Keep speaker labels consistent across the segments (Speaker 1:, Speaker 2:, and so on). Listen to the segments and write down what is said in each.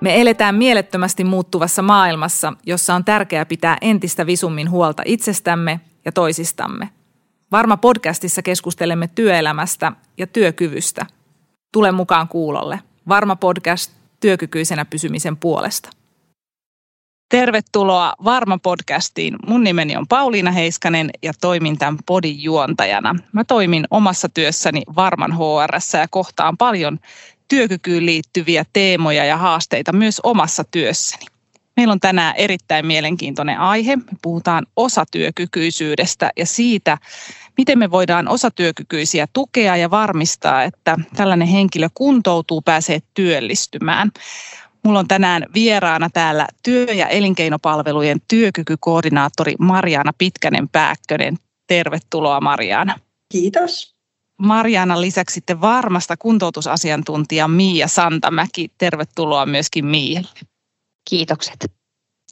Speaker 1: Me eletään mielettömästi muuttuvassa maailmassa, jossa on tärkeää pitää entistä visummin huolta itsestämme ja toisistamme. Varma podcastissa keskustelemme työelämästä ja työkyvystä. Tule mukaan kuulolle. Varma podcast työkykyisenä pysymisen puolesta. Tervetuloa Varma podcastiin. Mun nimeni on Pauliina Heiskanen ja toimin tämän podin juontajana. Mä toimin omassa työssäni Varman HRssä ja kohtaan paljon työkykyyn liittyviä teemoja ja haasteita myös omassa työssäni. Meillä on tänään erittäin mielenkiintoinen aihe. Me puhutaan osatyökykyisyydestä ja siitä, miten me voidaan osatyökykyisiä tukea ja varmistaa, että tällainen henkilö kuntoutuu, pääsee työllistymään. Mulla on tänään vieraana täällä työ- ja elinkeinopalvelujen työkykykoordinaattori Mariana Pitkänen-Pääkkönen. Tervetuloa Mariana.
Speaker 2: Kiitos.
Speaker 1: Marjana lisäksi sitten varmasta kuntoutusasiantuntija Miia Santamäki. Tervetuloa myöskin Miialle.
Speaker 3: Kiitokset.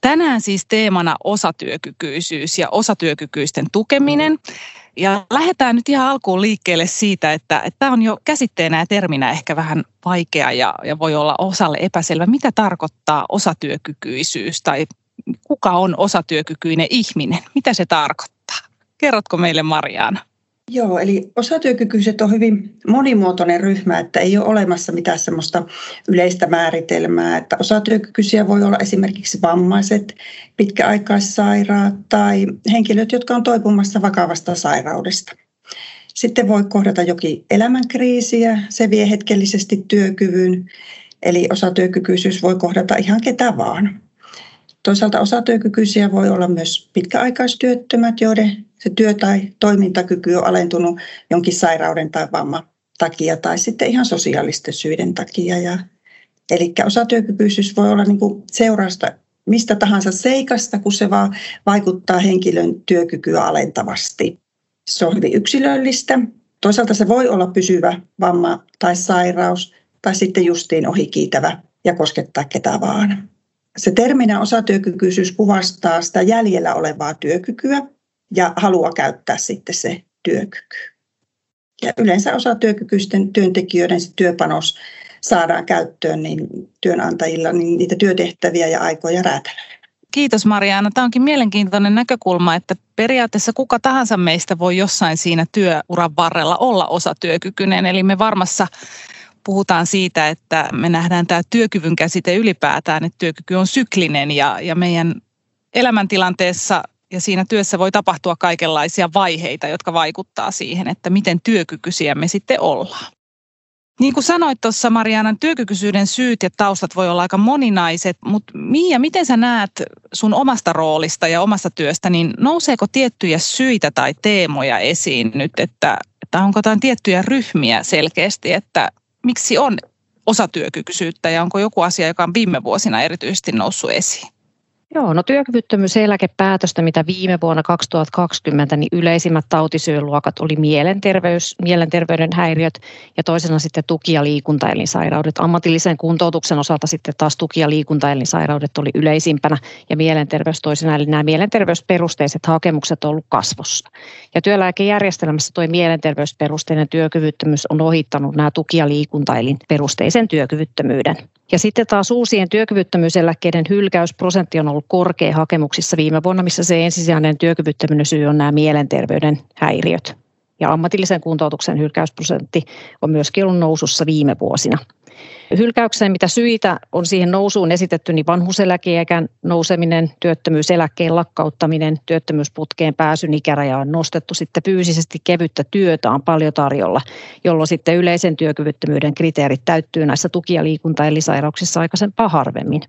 Speaker 1: Tänään siis teemana osatyökykyisyys ja osatyökykyisten tukeminen. Ja lähdetään nyt ihan alkuun liikkeelle siitä, että tämä on jo käsitteenä ja terminä ehkä vähän vaikea ja, ja voi olla osalle epäselvä. Mitä tarkoittaa osatyökykyisyys tai kuka on osatyökykyinen ihminen? Mitä se tarkoittaa? Kerrotko meille Mariana?
Speaker 2: Joo, eli osatyökykyiset on hyvin monimuotoinen ryhmä, että ei ole olemassa mitään semmoista yleistä määritelmää, että osatyökykyisiä voi olla esimerkiksi vammaiset, pitkäaikaissairaat tai henkilöt, jotka on toipumassa vakavasta sairaudesta. Sitten voi kohdata jokin elämänkriisiä, se vie hetkellisesti työkyvyn, eli osatyökykyisyys voi kohdata ihan ketä vaan. Toisaalta osatyökykyisiä voi olla myös pitkäaikaistyöttömät, joiden se työ- tai toimintakyky on alentunut jonkin sairauden tai vamman takia tai sitten ihan sosiaalisten syiden takia. Ja, eli osatyökykyisyys voi olla niin kuin seurausta mistä tahansa seikasta, kun se vaan vaikuttaa henkilön työkykyä alentavasti. Se on hyvin yksilöllistä. Toisaalta se voi olla pysyvä vamma tai sairaus tai sitten justiin ohikiitävä ja koskettaa ketä vaan. Se terminä osatyökykyisyys kuvastaa sitä jäljellä olevaa työkykyä ja halua käyttää sitten se työkyky. Ja yleensä osatyökykyisten työntekijöiden se työpanos saadaan käyttöön niin työnantajilla niin niitä työtehtäviä ja aikoja räätälöidään.
Speaker 1: Kiitos Mariana. Tämä onkin mielenkiintoinen näkökulma, että periaatteessa kuka tahansa meistä voi jossain siinä työuran varrella olla osatyökykyinen. Eli me varmassa puhutaan siitä, että me nähdään tämä työkyvyn käsite ylipäätään, että työkyky on syklinen ja, ja meidän elämäntilanteessa ja siinä työssä voi tapahtua kaikenlaisia vaiheita, jotka vaikuttaa siihen, että miten työkykyisiä me sitten ollaan. Niin kuin sanoit tuossa Marianan, työkykyisyyden syyt ja taustat voi olla aika moninaiset, mutta Miia, miten sä näet sun omasta roolista ja omasta työstä, niin nouseeko tiettyjä syitä tai teemoja esiin nyt, että, että onko jotain tiettyjä ryhmiä selkeästi, että miksi on osatyökykyisyyttä ja onko joku asia, joka on viime vuosina erityisesti noussut esiin?
Speaker 3: Joo, no työkyvyttömyyseläkepäätöstä, mitä viime vuonna 2020, niin yleisimmät tautisyöluokat oli mielenterveys, mielenterveyden häiriöt ja toisena sitten tuki- ja liikuntaelinsairaudet. Ammatillisen kuntoutuksen osalta sitten taas tuki- ja liikuntaelinsairaudet oli yleisimpänä ja mielenterveys toisena, eli nämä mielenterveysperusteiset hakemukset on ollut kasvossa. Ja työeläkejärjestelmässä tuo mielenterveysperusteinen työkyvyttömyys on ohittanut nämä tuki- ja liikuntaelin perusteisen työkyvyttömyyden. Ja sitten taas uusien työkyvyttömyyseläkkeiden hylkäysprosentti on ollut korkea hakemuksissa viime vuonna, missä se ensisijainen työkyvyttömyyden syy on nämä mielenterveyden häiriöt. Ja ammatillisen kuntoutuksen hylkäysprosentti on myöskin ollut nousussa viime vuosina. Hylkäykseen, mitä syitä on siihen nousuun esitetty, niin vanhuseläkeiän nouseminen, työttömyyseläkkeen lakkauttaminen, työttömyysputkeen pääsyn ikäraja on nostettu sitten fyysisesti kevyttä työtä on paljon tarjolla, jolloin sitten yleisen työkyvyttömyyden kriteerit täyttyy näissä tuki- ja liikuntaelisairauksissa aikaisempaa harvemmin.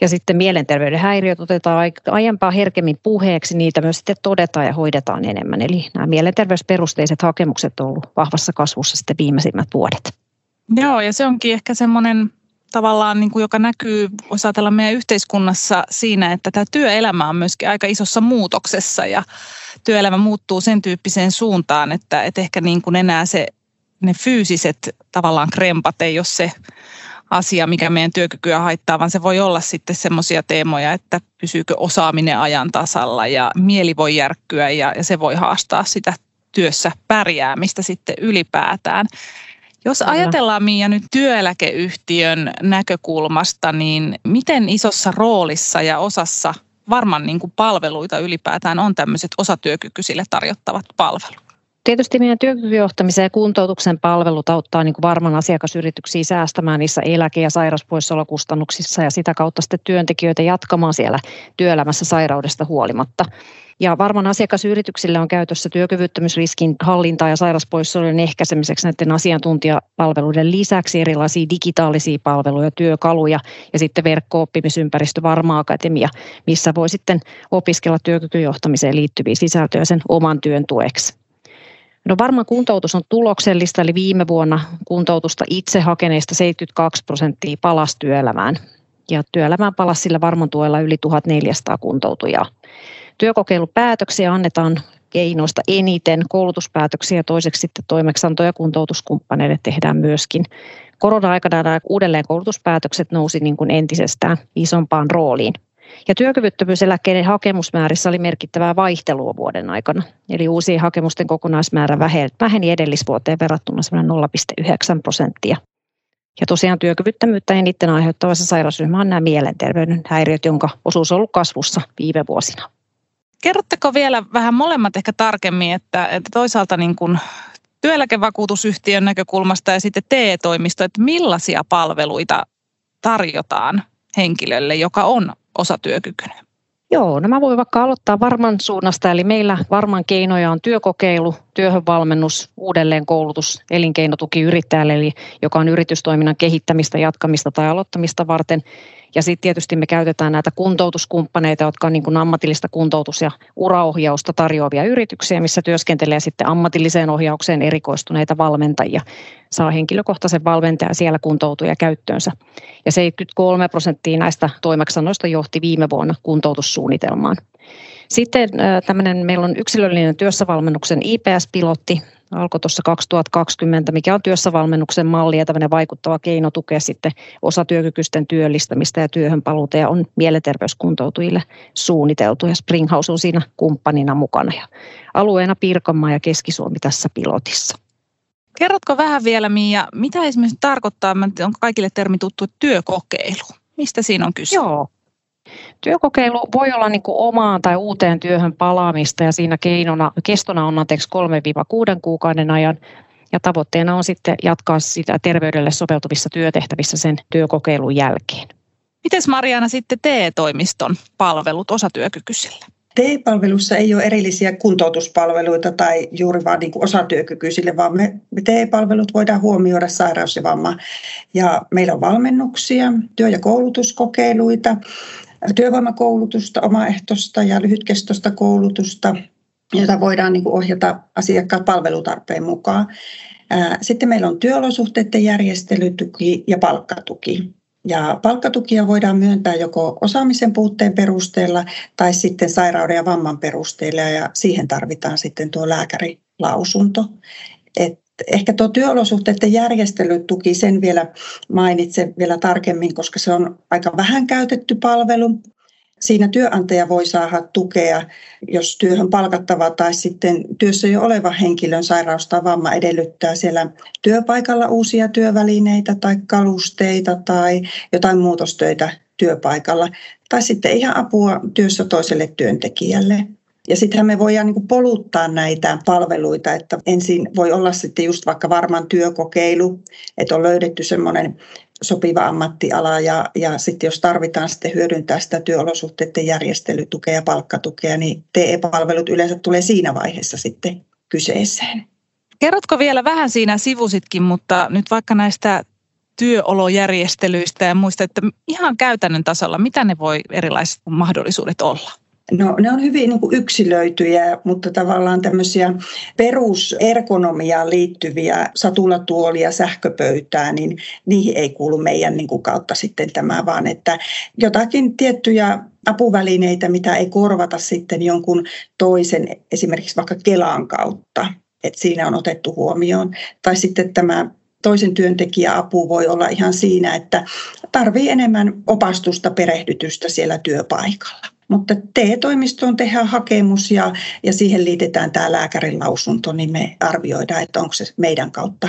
Speaker 3: Ja sitten mielenterveyden häiriöt otetaan aiempaa herkemmin puheeksi, niitä myös sitten todetaan ja hoidetaan enemmän. Eli nämä mielenterveysperusteiset hakemukset ovat olleet vahvassa kasvussa sitten viimeisimmät vuodet.
Speaker 1: Joo, ja se onkin ehkä semmoinen tavallaan, niin kuin, joka näkyy, voisi ajatella meidän yhteiskunnassa siinä, että tämä työelämä on myöskin aika isossa muutoksessa ja työelämä muuttuu sen tyyppiseen suuntaan, että, että ehkä niin kuin enää se, ne fyysiset tavallaan krempat ei ole se asia, mikä meidän työkykyä haittaa, vaan se voi olla sitten semmoisia teemoja, että pysyykö osaaminen ajan tasalla ja mieli voi järkkyä ja, ja se voi haastaa sitä työssä pärjäämistä sitten ylipäätään. Jos ajatellaan Mia nyt työeläkeyhtiön näkökulmasta, niin miten isossa roolissa ja osassa varmaan niin kuin palveluita ylipäätään on tämmöiset osatyökykyisille tarjottavat palvelut?
Speaker 3: Tietysti meidän työkykyjohtamisen ja kuntoutuksen palvelut auttaa niin kuin varman asiakasyrityksiä säästämään niissä eläke- ja sairauspoissaolokustannuksissa ja sitä kautta sitten työntekijöitä jatkamaan siellä työelämässä sairaudesta huolimatta. Ja varmaan asiakasyrityksille on käytössä työkyvyttömyysriskin hallintaa ja sairauspoissaolojen ehkäisemiseksi näiden asiantuntijapalveluiden lisäksi erilaisia digitaalisia palveluja, työkaluja ja sitten verkko-oppimisympäristö Varma Akatemia, missä voi sitten opiskella työkykyjohtamiseen liittyviä sisältöjä sen oman työn tueksi. No varmaan kuntoutus on tuloksellista, eli viime vuonna kuntoutusta itse hakeneista 72 prosenttia palasi työelämään. Ja työelämään palasi sillä varman tuella yli 1400 kuntoutujaa. Työkokeilupäätöksiä annetaan keinoista eniten, koulutuspäätöksiä toiseksi sitten toimeksianto- ja kuntoutuskumppaneille tehdään myöskin. Korona-aikana nämä uudelleen koulutuspäätökset nousi niin kuin entisestään isompaan rooliin. Ja työkyvyttömyyseläkkeiden hakemusmäärissä oli merkittävää vaihtelua vuoden aikana. Eli uusien hakemusten kokonaismäärä väheni edellisvuoteen verrattuna 0,9 prosenttia. Ja tosiaan työkyvyttömyyttä eniten aiheuttavassa sairausryhmä on nämä mielenterveyden häiriöt, jonka osuus on ollut kasvussa viime vuosina.
Speaker 1: Kerrotteko vielä vähän molemmat ehkä tarkemmin, että, että toisaalta niin kuin työeläkevakuutusyhtiön näkökulmasta ja sitten TE-toimisto, että millaisia palveluita tarjotaan henkilölle, joka on osatyökykyinen?
Speaker 3: Joo, no mä voin vaikka aloittaa varman suunnasta, eli meillä varman keinoja on työkokeilu, työhönvalmennus, uudelleenkoulutus, elinkeinotuki yrittäjälle, eli joka on yritystoiminnan kehittämistä, jatkamista tai aloittamista varten. Ja sitten tietysti me käytetään näitä kuntoutuskumppaneita, jotka on niin kuin ammatillista kuntoutus- ja uraohjausta tarjoavia yrityksiä, missä työskentelee sitten ammatilliseen ohjaukseen erikoistuneita valmentajia. Saa henkilökohtaisen valmentajan siellä kuntoutuja käyttöönsä. Ja 73 prosenttia näistä toimeksanoista johti viime vuonna kuntoutussuunnitelmaan. Sitten tämmöinen, meillä on yksilöllinen työssävalmennuksen IPS-pilotti, alkoi tuossa 2020, mikä on työssävalmennuksen malli ja tämmöinen vaikuttava keino tukea sitten osatyökykyisten työllistämistä ja työhön paluuta ja on mielenterveyskuntoutujille suunniteltu ja Springhouse on siinä kumppanina mukana ja alueena Pirkanmaa ja Keski-Suomi tässä pilotissa.
Speaker 1: Kerrotko vähän vielä Mia, mitä esimerkiksi tarkoittaa, onko kaikille termi tuttu työkokeilu? Mistä siinä on kyse?
Speaker 3: Joo, Työkokeilu voi olla niin kuin omaan tai uuteen työhön palaamista ja siinä keinona, kestona on anteeksi 3-6 kuukauden ajan ja tavoitteena on sitten jatkaa sitä terveydelle soveltuvissa työtehtävissä sen työkokeilun jälkeen.
Speaker 1: Miten Mariana sitten TE-toimiston palvelut osatyökykyisille?
Speaker 2: TE-palvelussa ei ole erillisiä kuntoutuspalveluita tai juuri vaan niin osatyökykyisille, vaan me, me TE-palvelut voidaan huomioida sairaus ja vamma. Ja meillä on valmennuksia, työ- ja koulutuskokeiluita, työvoimakoulutusta, omaehtoista ja lyhytkestoista koulutusta, jota voidaan niin ohjata asiakkaan palvelutarpeen mukaan. Sitten meillä on työolosuhteiden järjestelytuki ja palkkatuki. Ja palkkatukia voidaan myöntää joko osaamisen puutteen perusteella tai sitten sairauden ja vamman perusteella ja siihen tarvitaan sitten tuo lääkärilausunto. Et ehkä tuo työolosuhteiden järjestelytuki, sen vielä mainitsen vielä tarkemmin, koska se on aika vähän käytetty palvelu. Siinä työnantaja voi saada tukea, jos työhön palkattava tai sitten työssä jo oleva henkilön sairaus tai vamma edellyttää siellä työpaikalla uusia työvälineitä tai kalusteita tai jotain muutostöitä työpaikalla. Tai sitten ihan apua työssä toiselle työntekijälle. Ja sittenhän me voidaan niin poluttaa näitä palveluita, että ensin voi olla sitten just vaikka varman työkokeilu, että on löydetty semmoinen sopiva ammattiala ja, ja sitten jos tarvitaan sitten hyödyntää sitä työolosuhteiden järjestelytukea ja palkkatukea, niin TE-palvelut yleensä tulee siinä vaiheessa sitten kyseeseen.
Speaker 1: Kerrotko vielä vähän siinä sivusitkin, mutta nyt vaikka näistä työolojärjestelyistä ja muista, että ihan käytännön tasolla, mitä ne voi erilaiset mahdollisuudet olla?
Speaker 2: No ne on hyvin niin kuin yksilöityjä, mutta tavallaan tämmöisiä perusergonomiaan liittyviä satulatuolia, sähköpöytää, niin niihin ei kuulu meidän niin kuin kautta sitten tämä, vaan että jotakin tiettyjä apuvälineitä, mitä ei korvata sitten jonkun toisen, esimerkiksi vaikka Kelan kautta, että siinä on otettu huomioon. Tai sitten tämä toisen työntekijäapu voi olla ihan siinä, että tarvii enemmän opastusta, perehdytystä siellä työpaikalla. Mutta TE-toimistoon tehdään hakemus ja, ja siihen liitetään tämä lääkärin lausunto, niin me arvioidaan, että onko se meidän kautta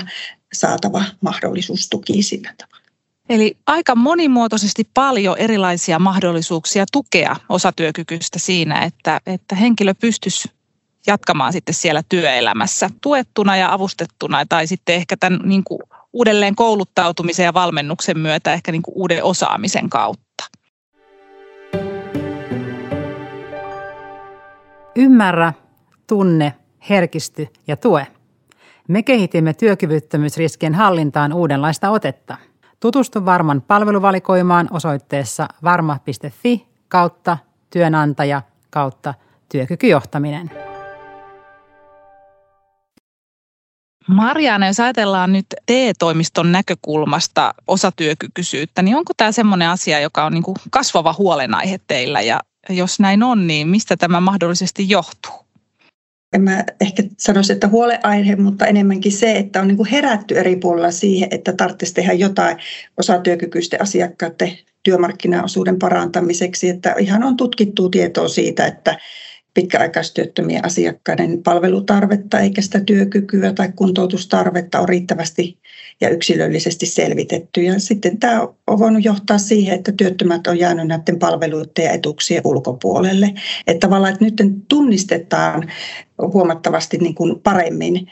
Speaker 2: saatava mahdollisuus tuki sillä tavalla.
Speaker 1: Eli aika monimuotoisesti paljon erilaisia mahdollisuuksia tukea osatyökykyistä siinä, että, että henkilö pystyisi jatkamaan sitten siellä työelämässä tuettuna ja avustettuna tai sitten ehkä tämän niin kuin uudelleen kouluttautumisen ja valmennuksen myötä ehkä niin kuin uuden osaamisen kautta.
Speaker 4: Ymmärrä, tunne, herkisty ja tue. Me kehitimme työkyvyttömyysriskien hallintaan uudenlaista otetta. Tutustu Varman palveluvalikoimaan osoitteessa varma.fi kautta työnantaja kautta työkykyjohtaminen.
Speaker 1: Marjaana, jos ajatellaan nyt TE-toimiston näkökulmasta osatyökykyisyyttä, niin onko tämä semmoinen asia, joka on niin kasvava huolenaihe teillä? Ja jos näin on, niin mistä tämä mahdollisesti johtuu?
Speaker 2: En mä ehkä sanoisi, että huoleaihe, mutta enemmänkin se, että on niin kuin herätty eri puolilla siihen, että tarvitsisi tehdä jotain osatyökykyisten asiakkaiden työmarkkinaosuuden parantamiseksi. Että ihan on tutkittu tietoa siitä, että pitkäaikaistyöttömien asiakkaiden palvelutarvetta eikä sitä työkykyä tai kuntoutustarvetta on riittävästi ja yksilöllisesti selvitetty. Ja sitten tämä on voinut johtaa siihen, että työttömät on jäänyt näiden palveluiden ja etuuksien ulkopuolelle. Että tavallaan että nyt tunnistetaan huomattavasti niin kuin paremmin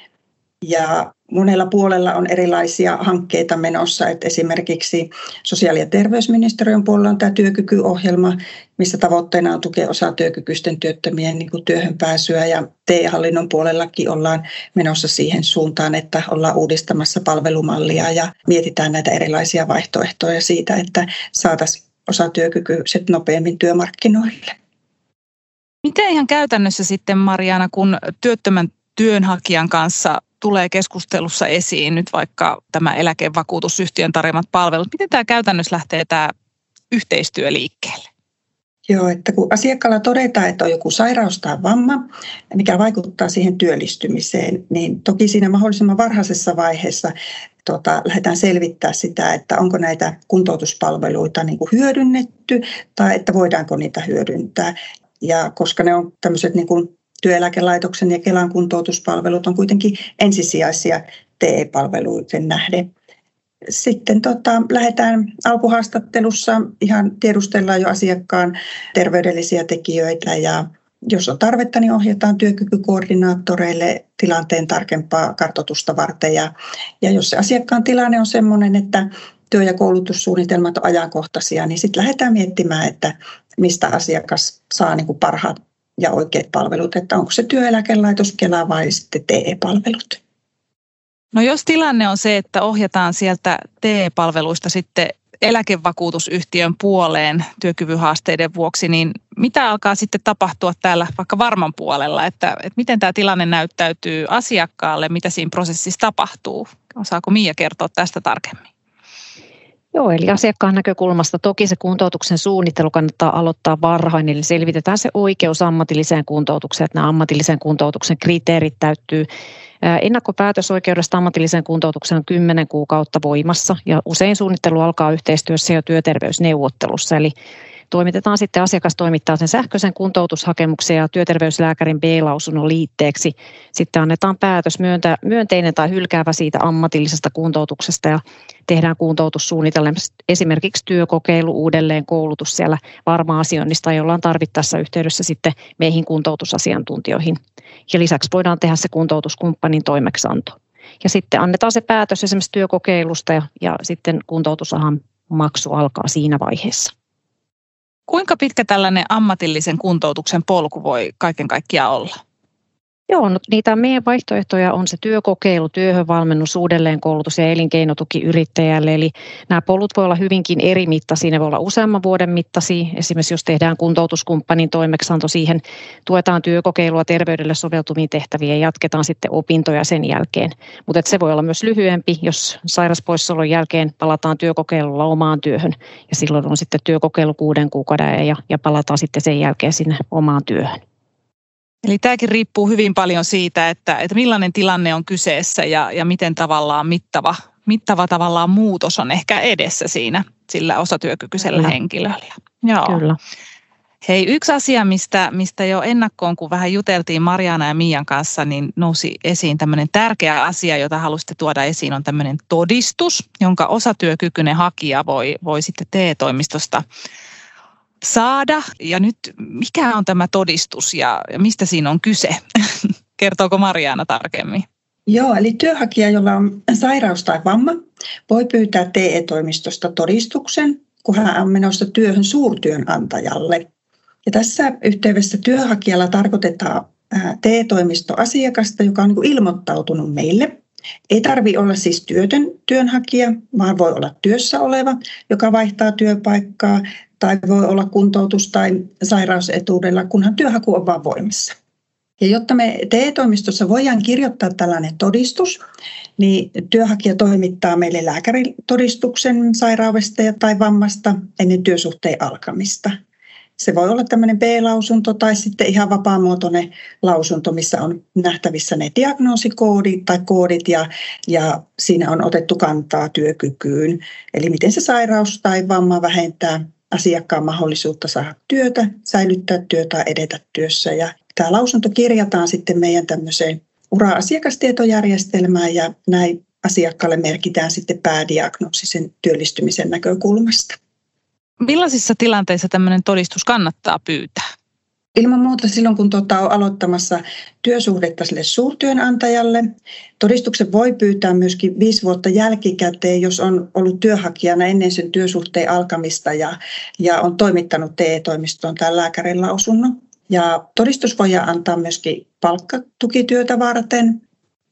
Speaker 2: ja monella puolella on erilaisia hankkeita menossa, että esimerkiksi sosiaali- ja terveysministeriön puolella on tämä työkykyohjelma, missä tavoitteena on tukea osatyökykyisten työttömien niin kuin työhön pääsyä ja TE-hallinnon puolellakin ollaan menossa siihen suuntaan, että ollaan uudistamassa palvelumallia ja mietitään näitä erilaisia vaihtoehtoja siitä, että saataisiin osatyökykyiset nopeammin työmarkkinoille.
Speaker 1: Miten ihan käytännössä sitten Mariana, kun työttömän työnhakijan kanssa tulee keskustelussa esiin nyt vaikka tämä eläkevakuutusyhtiön tarjoamat palvelut. Miten tämä käytännössä lähtee tämä yhteistyö liikkeelle?
Speaker 2: Joo, että kun asiakkaalla todetaan, että on joku sairaus tai vamma, mikä vaikuttaa siihen työllistymiseen, niin toki siinä mahdollisimman varhaisessa vaiheessa tota, lähdetään selvittää sitä, että onko näitä kuntoutuspalveluita niin kuin hyödynnetty tai että voidaanko niitä hyödyntää. Ja koska ne on tämmöiset niin kuin työeläkelaitoksen ja Kelan kuntoutuspalvelut on kuitenkin ensisijaisia TE-palveluiden nähden. Sitten tota, lähdetään alkuhaastattelussa, ihan tiedustellaan jo asiakkaan terveydellisiä tekijöitä ja jos on tarvetta, niin ohjataan työkykykoordinaattoreille tilanteen tarkempaa kartoitusta varten. Ja, ja jos se asiakkaan tilanne on sellainen, että työ- ja koulutussuunnitelmat on ajankohtaisia, niin sitten lähdetään miettimään, että mistä asiakas saa niin kuin parhaat ja oikeat palvelut, että onko se työeläkelaitos, Kela vai sitten TE-palvelut.
Speaker 1: No jos tilanne on se, että ohjataan sieltä TE-palveluista sitten eläkevakuutusyhtiön puoleen työkyvyhaasteiden vuoksi, niin mitä alkaa sitten tapahtua täällä vaikka varman puolella, että, että miten tämä tilanne näyttäytyy asiakkaalle, mitä siinä prosessissa tapahtuu? Osaako Mia kertoa tästä tarkemmin?
Speaker 3: Joo, eli asiakkaan näkökulmasta toki se kuntoutuksen suunnittelu kannattaa aloittaa varhain, eli selvitetään se oikeus ammatilliseen kuntoutukseen, että nämä ammatillisen kuntoutuksen kriteerit täyttyy. Ennakkopäätösoikeudesta ammatilliseen kuntoutukseen on 10 kuukautta voimassa ja usein suunnittelu alkaa yhteistyössä jo työterveysneuvottelussa, eli toimitetaan sitten asiakas toimittaa sen sähköisen kuntoutushakemuksen ja työterveyslääkärin B-lausunnon liitteeksi. Sitten annetaan päätös myöntä, myönteinen tai hylkäävä siitä ammatillisesta kuntoutuksesta ja tehdään kuntoutussuunnitelma, esimerkiksi työkokeilu, uudelleen koulutus siellä varma asioinnista, jolla on tarvittaessa yhteydessä sitten meihin kuntoutusasiantuntijoihin. Ja lisäksi voidaan tehdä se kuntoutuskumppanin toimeksianto. Ja sitten annetaan se päätös esimerkiksi työkokeilusta ja, ja sitten kuntoutusahan maksu alkaa siinä vaiheessa.
Speaker 1: Kuinka pitkä tällainen ammatillisen kuntoutuksen polku voi kaiken kaikkiaan olla?
Speaker 3: Joo, no, niitä meidän vaihtoehtoja on se työkokeilu, työhönvalmennus, uudelleenkoulutus ja elinkeinotuki yrittäjälle. Eli nämä polut voi olla hyvinkin eri mittaisia, ne voi olla useamman vuoden mittaisia. Esimerkiksi jos tehdään kuntoutuskumppanin toimeksanto siihen, tuetaan työkokeilua terveydelle soveltuviin tehtäviin ja jatketaan sitten opintoja sen jälkeen. Mutta se voi olla myös lyhyempi, jos sairaspoissaolon jälkeen palataan työkokeilulla omaan työhön ja silloin on sitten työkokeilu kuuden kuukauden ja, ja palataan sitten sen jälkeen sinne omaan työhön.
Speaker 1: Eli tämäkin riippuu hyvin paljon siitä, että, että millainen tilanne on kyseessä ja, ja miten tavallaan mittava, mittava tavallaan muutos on ehkä edessä siinä sillä osatyökykyisellä Kyllä. henkilöllä.
Speaker 3: Joo. Kyllä.
Speaker 1: Hei, yksi asia, mistä, mistä jo ennakkoon, kun vähän juteltiin Mariana ja Mian kanssa, niin nousi esiin tämmöinen tärkeä asia, jota halusitte tuoda esiin, on tämmöinen todistus, jonka osatyökykyinen hakija voi, voi sitten TE-toimistosta saada. Ja nyt, mikä on tämä todistus ja, ja mistä siinä on kyse? Kertooko Mariana tarkemmin?
Speaker 2: Joo, eli työnhakija, jolla on sairaus tai vamma, voi pyytää TE-toimistosta todistuksen, kun hän on menossa työhön suurtyönantajalle. Ja tässä yhteydessä työnhakijalla tarkoitetaan TE-toimistoasiakasta, joka on niin ilmoittautunut meille. Ei tarvi olla siis työtön työnhakija, vaan voi olla työssä oleva, joka vaihtaa työpaikkaa, tai voi olla kuntoutus- tai sairausetuudella, kunhan työhaku on vaan voimassa. Ja jotta me TE-toimistossa voidaan kirjoittaa tällainen todistus, niin työnhakija toimittaa meille lääkäritodistuksen sairaudesta tai vammasta ennen työsuhteen alkamista. Se voi olla tämmöinen B-lausunto tai sitten ihan vapaamuotoinen lausunto, missä on nähtävissä ne diagnoosikoodit tai koodit ja, ja siinä on otettu kantaa työkykyyn. Eli miten se sairaus tai vamma vähentää asiakkaan mahdollisuutta saada työtä, säilyttää työtä, edetä työssä. Ja tämä lausunto kirjataan sitten meidän tämmöiseen ura-asiakastietojärjestelmään ja näin asiakkaalle merkitään sitten päädiagnoosi sen työllistymisen näkökulmasta.
Speaker 1: Millaisissa tilanteissa tämmöinen todistus kannattaa pyytää?
Speaker 2: Ilman muuta silloin, kun tuota on aloittamassa työsuhdetta sille suurtyönantajalle. Todistuksen voi pyytää myöskin viisi vuotta jälkikäteen, jos on ollut työhakijana ennen sen työsuhteen alkamista ja, ja on toimittanut TE-toimistoon tämän lääkärin lausunnon. Ja todistus voi antaa myöskin palkkatukityötä varten,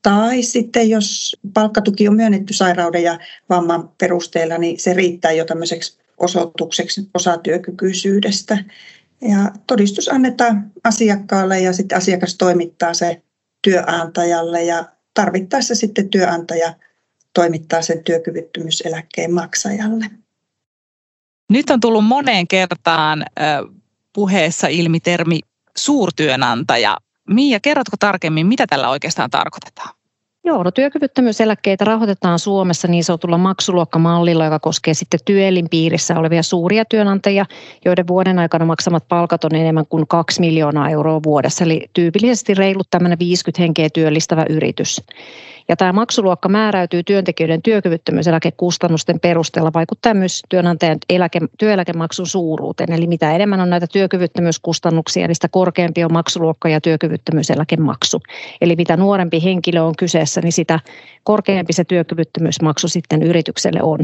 Speaker 2: tai sitten jos palkkatuki on myönnetty sairauden ja vamman perusteella, niin se riittää jo tämmöiseksi osoitukseksi osatyökykyisyydestä. Ja todistus annetaan asiakkaalle ja sitten asiakas toimittaa se työnantajalle ja tarvittaessa sitten työnantaja toimittaa sen työkyvyttömyyseläkkeen maksajalle.
Speaker 1: Nyt on tullut moneen kertaan puheessa ilmi termi suurtyönantaja. Miia, kerrotko tarkemmin, mitä tällä oikeastaan tarkoitetaan?
Speaker 3: Joo, no työkyvyttömyyseläkkeitä rahoitetaan Suomessa niin sanotulla maksuluokkamallilla, joka koskee sitten työelinpiirissä olevia suuria työnantajia, joiden vuoden aikana maksamat palkat on enemmän kuin 2 miljoonaa euroa vuodessa, eli tyypillisesti reilut tämmöinen 50 henkeä työllistävä yritys. Ja tämä maksuluokka määräytyy työntekijöiden työkyvyttömyyseläkekustannusten perusteella vaikuttaen myös työnantajan eläke, työeläkemaksun suuruuteen. Eli mitä enemmän on näitä työkyvyttömyyskustannuksia, niin sitä korkeampi on maksuluokka ja työkyvyttömyyseläkemaksu. Eli mitä nuorempi henkilö on kyseessä, niin sitä korkeampi se työkyvyttömyysmaksu sitten yritykselle on.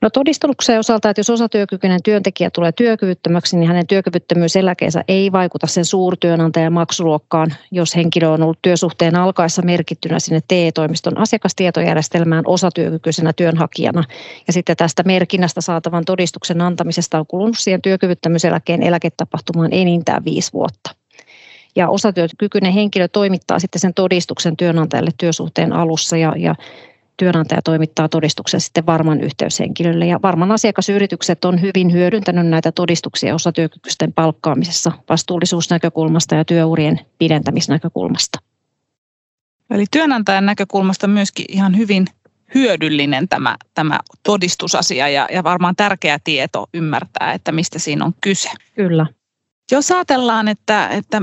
Speaker 3: No todistuksen osalta, että jos osatyökykyinen työntekijä tulee työkyvyttömäksi, niin hänen työkyvyttömyyseläkeensä ei vaikuta sen suurtyönantajan maksuluokkaan, jos henkilö on ollut työsuhteen alkaessa merkittynä sinne TE-toimiston asiakastietojärjestelmään osatyökykyisenä työnhakijana. Ja sitten tästä merkinnästä saatavan todistuksen antamisesta on kulunut siihen työkyvyttömyyseläkeen eläketapahtumaan enintään viisi vuotta ja osatyökykyinen henkilö toimittaa sitten sen todistuksen työnantajalle työsuhteen alussa ja, ja työnantaja toimittaa todistuksen sitten varman yhteyshenkilölle. Ja varman asiakasyritykset on hyvin hyödyntänyt näitä todistuksia osatyökykyisten palkkaamisessa vastuullisuusnäkökulmasta ja työurien pidentämisnäkökulmasta.
Speaker 1: Eli työnantajan näkökulmasta myöskin ihan hyvin hyödyllinen tämä, tämä todistusasia ja, ja varmaan tärkeä tieto ymmärtää, että mistä siinä on kyse.
Speaker 3: Kyllä.
Speaker 1: Jos ajatellaan, että, että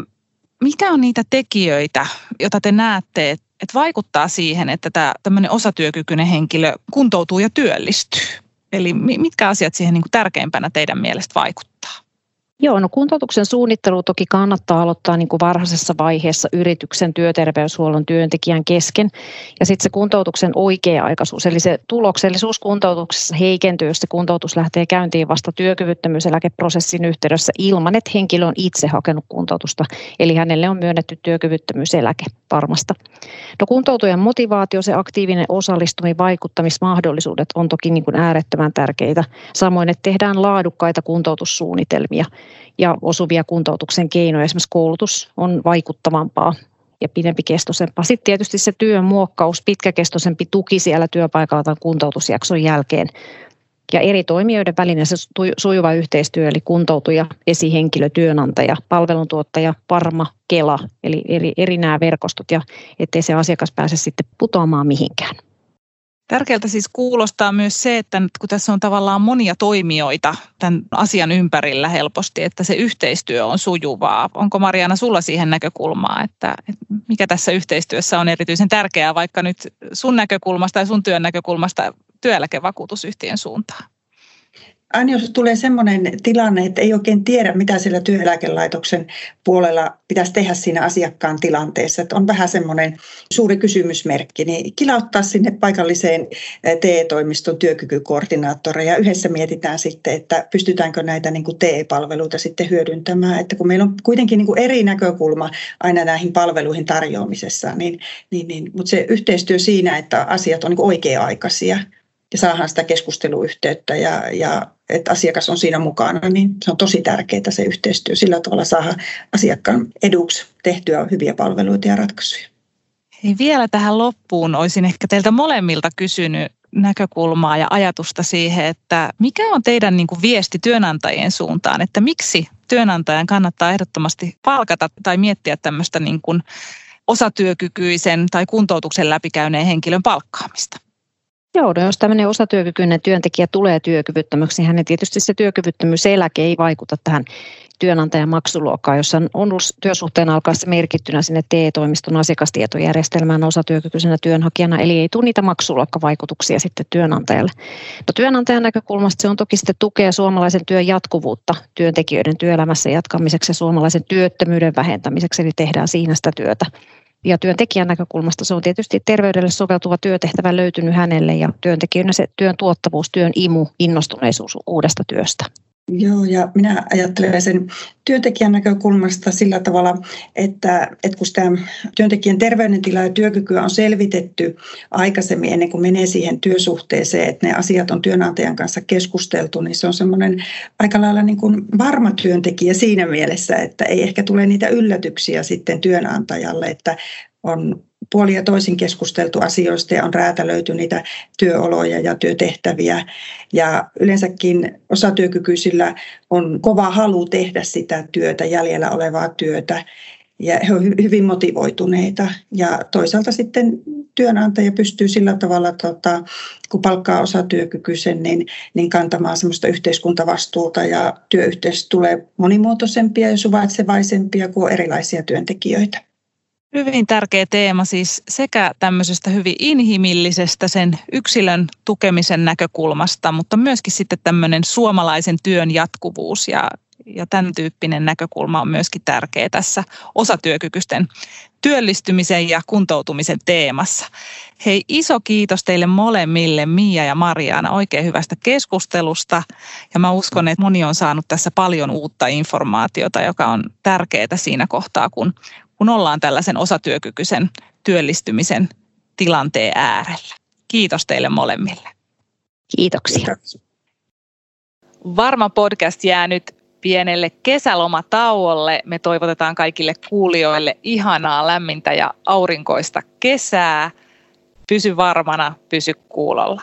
Speaker 1: mikä on niitä tekijöitä, joita te näette, että vaikuttaa siihen, että tämä tämmöinen osatyökykyinen henkilö kuntoutuu ja työllistyy. Eli mitkä asiat siihen niin kuin tärkeimpänä teidän mielestä vaikuttaa?
Speaker 3: Joo, no kuntoutuksen suunnittelu toki kannattaa aloittaa niin kuin varhaisessa vaiheessa yrityksen työterveyshuollon työntekijän kesken. Ja sitten se kuntoutuksen oikea-aikaisuus, eli se tuloksellisuus kuntoutuksessa heikentyy, jos se kuntoutus lähtee käyntiin vasta työkyvyttömyyseläkeprosessin yhteydessä ilman, että henkilö on itse hakenut kuntoutusta. Eli hänelle on myönnetty työkyvyttömyyseläke varmasta. No kuntoutujan motivaatio, se aktiivinen osallistuminen, vaikuttamismahdollisuudet on toki niin kuin äärettömän tärkeitä. Samoin, että tehdään laadukkaita kuntoutussuunnitelmia ja osuvia kuntoutuksen keinoja. Esimerkiksi koulutus on vaikuttavampaa ja pidempikestoisempaa. Sitten tietysti se työn muokkaus, pitkäkestoisempi tuki siellä työpaikalla tai kuntoutusjakson jälkeen. Ja eri toimijoiden välinen se sujuva yhteistyö, eli kuntoutuja, esihenkilö, työnantaja, palveluntuottaja, Parma, Kela, eli eri, eri nämä verkostot, ja ettei se asiakas pääse sitten putoamaan mihinkään.
Speaker 1: Tärkeältä siis kuulostaa myös se, että kun tässä on tavallaan monia toimijoita tämän asian ympärillä helposti, että se yhteistyö on sujuvaa. Onko Mariana sulla siihen näkökulmaa, että, mikä tässä yhteistyössä on erityisen tärkeää vaikka nyt sun näkökulmasta ja sun työn näkökulmasta työeläkevakuutusyhtiön suuntaan?
Speaker 2: Aina jos tulee sellainen tilanne, että ei oikein tiedä, mitä siellä työeläkelaitoksen puolella pitäisi tehdä siinä asiakkaan tilanteessa, että on vähän semmoinen suuri kysymysmerkki, niin kilauttaa sinne paikalliseen TE-toimiston työkykykoordinaattoreja. Ja yhdessä mietitään sitten, että pystytäänkö näitä niin kuin TE-palveluita sitten hyödyntämään, että kun meillä on kuitenkin niin kuin eri näkökulma aina näihin palveluihin tarjoamisessa, niin, niin, niin, mutta se yhteistyö siinä, että asiat on niin oikea-aikaisia, ja saadaan sitä keskusteluyhteyttä ja, ja että asiakas on siinä mukana, niin se on tosi tärkeää se yhteistyö. Sillä tavalla saada asiakkaan eduksi tehtyä hyviä palveluita ja ratkaisuja.
Speaker 1: Hei, vielä tähän loppuun olisin ehkä teiltä molemmilta kysynyt näkökulmaa ja ajatusta siihen, että mikä on teidän niin kuin viesti työnantajien suuntaan, että miksi työnantajan kannattaa ehdottomasti palkata tai miettiä tämmöistä niin kuin osatyökykyisen tai kuntoutuksen läpikäyneen henkilön palkkaamista?
Speaker 3: Joo, no jos tämmöinen osatyökykyinen työntekijä tulee työkyvyttömäksi, niin hänen tietysti se työkyvyttömyyseläke ei vaikuta tähän työnantajan maksuluokkaan, jossa on työsuhteen alkaessa merkittynä sinne TE-toimiston asiakastietojärjestelmään osatyökykyisenä työnhakijana, eli ei tule niitä maksuluokkavaikutuksia sitten työnantajalle. No työnantajan näkökulmasta se on toki sitten tukea suomalaisen työn jatkuvuutta työntekijöiden työelämässä jatkamiseksi ja suomalaisen työttömyyden vähentämiseksi, eli tehdään siinä sitä työtä ja työntekijän näkökulmasta se on tietysti terveydelle soveltuva työtehtävä löytynyt hänelle ja työntekijöiden se työn tuottavuus, työn imu, innostuneisuus uudesta työstä.
Speaker 2: Joo, ja minä ajattelen sen työntekijän näkökulmasta sillä tavalla, että, että kun sitä työntekijän terveydentila ja työkykyä on selvitetty aikaisemmin ennen kuin menee siihen työsuhteeseen, että ne asiat on työnantajan kanssa keskusteltu, niin se on semmoinen aika lailla niin kuin varma työntekijä siinä mielessä, että ei ehkä tule niitä yllätyksiä sitten työnantajalle, että on puoli ja toisin keskusteltu asioista ja on räätälöity niitä työoloja ja työtehtäviä. Ja yleensäkin osatyökykyisillä on kova halu tehdä sitä työtä, jäljellä olevaa työtä ja he ovat hyvin motivoituneita. Ja toisaalta sitten työnantaja pystyy sillä tavalla, tota, kun palkkaa osatyökykyisen, niin, niin kantamaan sellaista yhteiskuntavastuuta ja työyhteisö tulee monimuotoisempia ja suvaitsevaisempia kuin erilaisia työntekijöitä.
Speaker 1: Hyvin tärkeä teema siis sekä tämmöisestä hyvin inhimillisestä sen yksilön tukemisen näkökulmasta, mutta myöskin sitten tämmöinen suomalaisen työn jatkuvuus ja, ja tämän tyyppinen näkökulma on myöskin tärkeä tässä osatyökykyisten työllistymisen ja kuntoutumisen teemassa. Hei, iso kiitos teille molemmille, Mia ja Mariana, oikein hyvästä keskustelusta. Ja mä uskon, että moni on saanut tässä paljon uutta informaatiota, joka on tärkeää siinä kohtaa, kun kun ollaan tällaisen osatyökykyisen työllistymisen tilanteen äärellä. Kiitos teille molemmille.
Speaker 3: Kiitoksia.
Speaker 1: Varma podcast jää nyt pienelle kesälomatauolle. Me toivotetaan kaikille kuulijoille ihanaa, lämmintä ja aurinkoista kesää. Pysy varmana, pysy kuulolla.